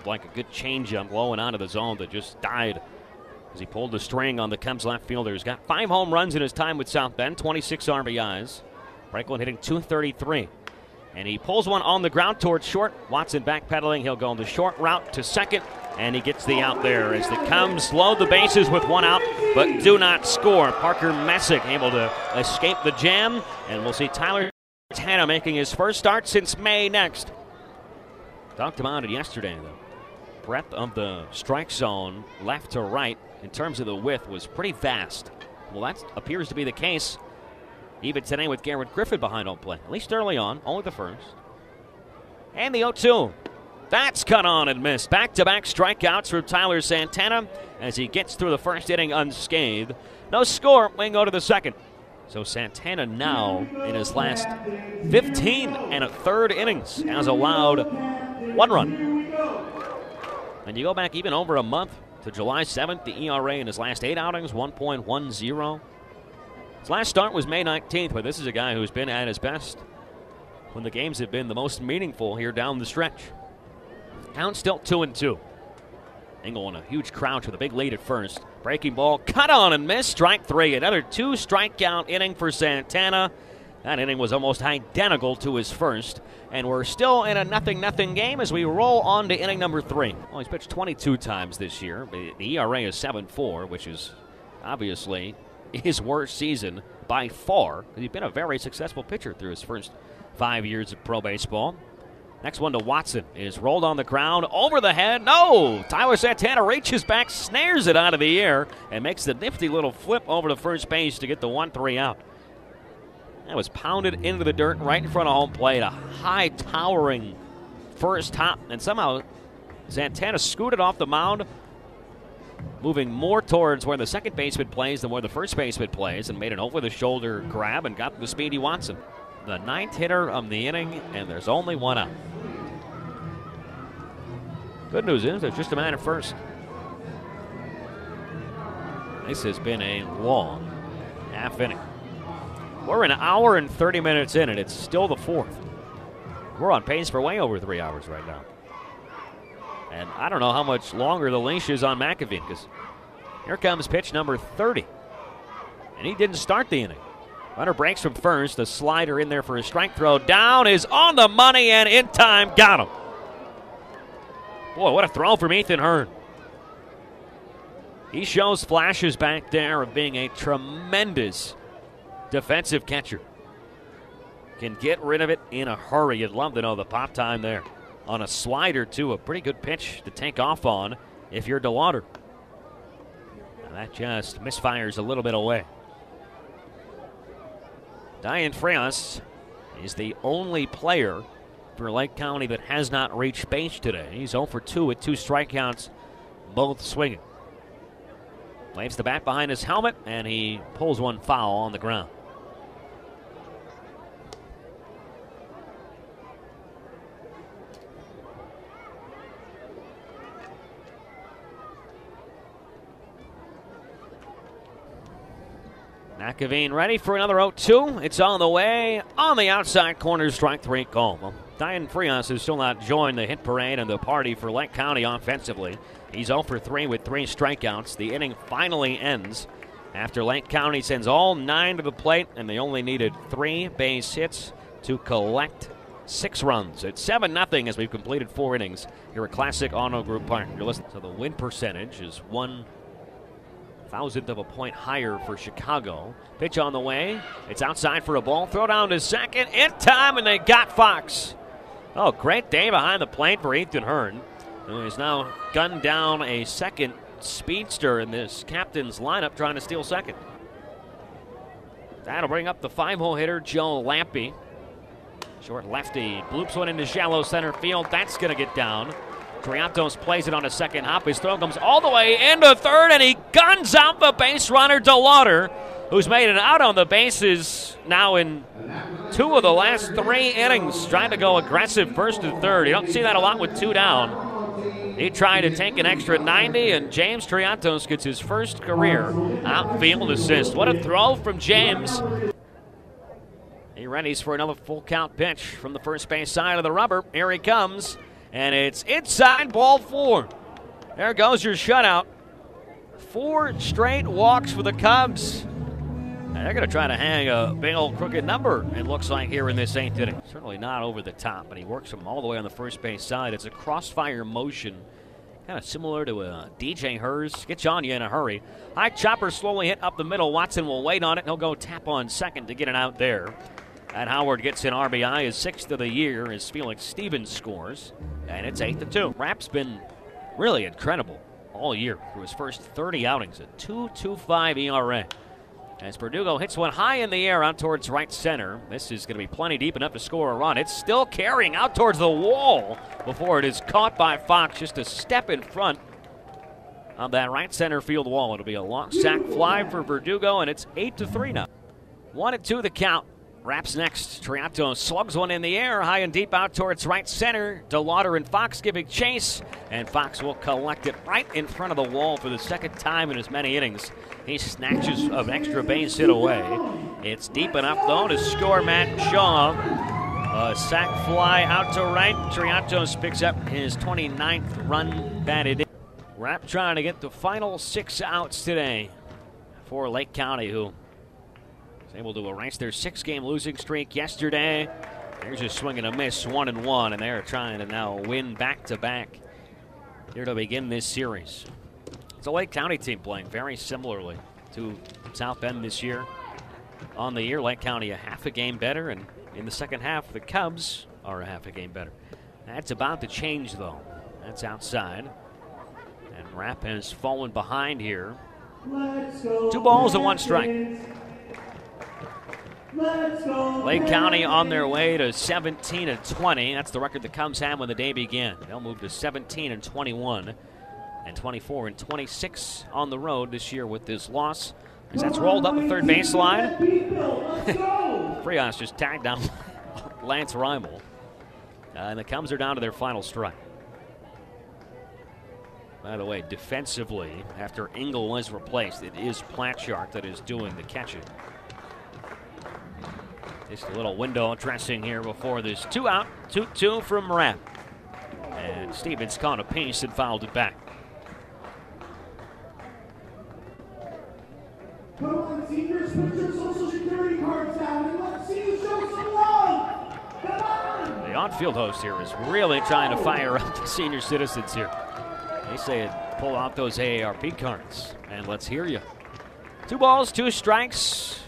Looked like a good changeup low and out of the zone that just died as he pulled the string on the Cubs left fielder. He's got five home runs in his time with South Bend, 26 RBIs. Franklin hitting 233. And he pulls one on the ground towards short. Watson backpedaling. He'll go on the short route to second, and he gets the out there as the Cubs load the bases with one out, but do not score. Parker Messick able to escape the jam, and we'll see Tyler Santana making his first start since May next. Talked about it yesterday, though breadth of the strike zone, left to right, in terms of the width, was pretty vast. Well, that appears to be the case even today with Garrett Griffin behind home plate, at least early on, only the first. And the 0 2. That's cut on and missed. Back to back strikeouts from Tyler Santana as he gets through the first inning unscathed. No score. We go to the second. So Santana now in his last 15 and a third innings has allowed one run. And you go back even over a month to July 7th, the ERA in his last eight outings, 1.10. His last start was May 19th, but this is a guy who's been at his best when the games have been the most meaningful here down the stretch. Count still 2 and 2. Ingle in a huge crouch with a big lead at first. Breaking ball, cut on and miss, strike three. Another two strikeout inning for Santana. That inning was almost identical to his first. And we're still in a nothing nothing game as we roll on to inning number three. Well, he's pitched 22 times this year. The ERA is 7 4, which is obviously his worst season by far. He's been a very successful pitcher through his first five years of pro baseball. Next one to Watson is rolled on the ground over the head. No! Tyler Santana reaches back, snares it out of the air, and makes the nifty little flip over to first base to get the 1 3 out. That was pounded into the dirt right in front of home plate. A high towering first hop, and somehow Santana scooted off the mound, moving more towards where the second baseman plays than where the first baseman plays, and made an over the shoulder grab and got the speedy Watson. The ninth hitter of the inning, and there's only one out. Good news is there's just a man at first. This has been a long half inning. We're an hour and 30 minutes in, and it's still the fourth. We're on pace for way over three hours right now. And I don't know how much longer the leash is on McAveen because here comes pitch number 30. And he didn't start the inning. Runner breaks from first. The slider in there for a strike throw. Down is on the money and in time. Got him. Boy, what a throw from Ethan Hearn. He shows flashes back there of being a tremendous defensive catcher. Can get rid of it in a hurry. You'd love to know the pop time there. On a slider, too, a pretty good pitch to take off on if you're DeWater. And that just misfires a little bit away. Dayan Frias is the only player for Lake County that has not reached base today. He's 0 for 2 with two strikeouts, both swinging. Waves the bat behind his helmet, and he pulls one foul on the ground. McAveen ready for another 0 2. It's on the way. On the outside corner, strike three call. Well, Dayan Frias has still not joined the hit parade and the party for Lake County offensively. He's 0 for 3 with three strikeouts. The inning finally ends after Lake County sends all nine to the plate, and they only needed three base hits to collect six runs. It's 7 0 as we've completed four innings here at Classic Auto Group Park. You're listening. So the win percentage is one thousandth of a point higher for Chicago. Pitch on the way. It's outside for a ball. Throw down to second in time, and they got Fox. Oh, great day behind the plate for Ethan Hearn, who is now gunned down a second speedster in this captain's lineup trying to steal second. That'll bring up the five hole hitter, Joe Lampe. Short lefty bloops one into shallow center field. That's going to get down. Triantos plays it on a second hop. His throw comes all the way into third, and he guns out the base runner, DeLauder, who's made it out on the bases now in two of the last three innings, trying to go aggressive first and third. You don't see that a lot with two down. He tried to take an extra 90, and James Triantos gets his first career outfield assist. What a throw from James. He readies for another full count pitch from the first base side of the rubber. Here he comes, and it's inside ball four. There goes your shutout. Four straight walks for the Cubs. And they're going to try to hang a big old crooked number, it looks like, here in this eighth inning. Certainly not over the top, but he works him all the way on the first base side. It's a crossfire motion, kind of similar to uh, a DJ Herz. Gets on you in a hurry. High chopper slowly hit up the middle. Watson will wait on it. He'll go tap on second to get it out there. And Howard gets an RBI, his sixth of the year, as Felix Stevens scores. And it's 8 to 2. Rapp's been really incredible all year through his first 30 outings. A 2.25 ERA. As Verdugo hits one high in the air out towards right center. This is going to be plenty deep enough to score a run. It's still carrying out towards the wall before it is caught by Fox just a step in front of that right center field wall. It'll be a long sac fly for Verdugo, and it's 8 to 3 now. 1 and 2 the count. Raps next. Triantos slugs one in the air, high and deep out towards right center. DeLauder and Fox giving chase, and Fox will collect it right in front of the wall for the second time in as many innings. He snatches an extra base hit away. It's deep enough, though, to score Matt Shaw. A sac fly out to right. Triantos picks up his 29th run batted in. Trying to get the final six outs today for Lake County, who able to erase their six-game losing streak yesterday. There's a swing and a miss, one and one, and they're trying to now win back-to-back here to begin this series. It's a Lake County team playing very similarly to South Bend this year. On the year, Lake County a half a game better, and in the second half, the Cubs are a half a game better. That's about to change, though. That's outside. And Rapp has fallen behind here. Two balls and one strike. Lake County on their way to 17 and 20. That's the record the Cubs had when the day began. They'll move to 17 and 21 and 24 and 26 on the road this year with this loss. As that's rolled up the third baseline. Frias just tagged down Lance Reimel. Uh, and the Cubs are down to their final strike. By the way, defensively, after Ingle was replaced, it is Platshart that is doing the catching. Just a little window dressing here before this two out, 2 2 from Rapp. And Stevens caught a piece and fouled it back. Come on, seniors, put your social security cards down and let's see you show some love. The on-field host here is really trying to fire up the senior citizens here. They say pull out those AARP cards and let's hear you. Two balls, two strikes,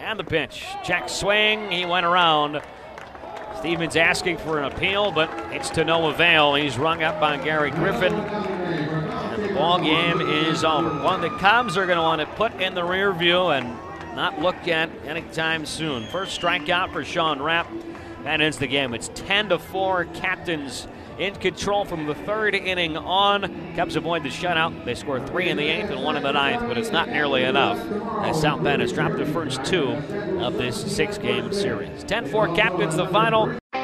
and the pitch. Check swing. He went around. Stevens asking for an appeal, but it's to no avail. He's rung up by Gary Griffin. And the ball game is over. One the Cubs are going to want to put in the rear view and not look at anytime soon. First strikeout for Sean Rapp. That ends the game. It's 10 to 4. Captains in control from the third inning on. Cubs avoid the shutout. They score three in the eighth and one in the ninth, but it's not nearly enough as South Bend has dropped the first two of this six game series. 10 4 Captains, the final.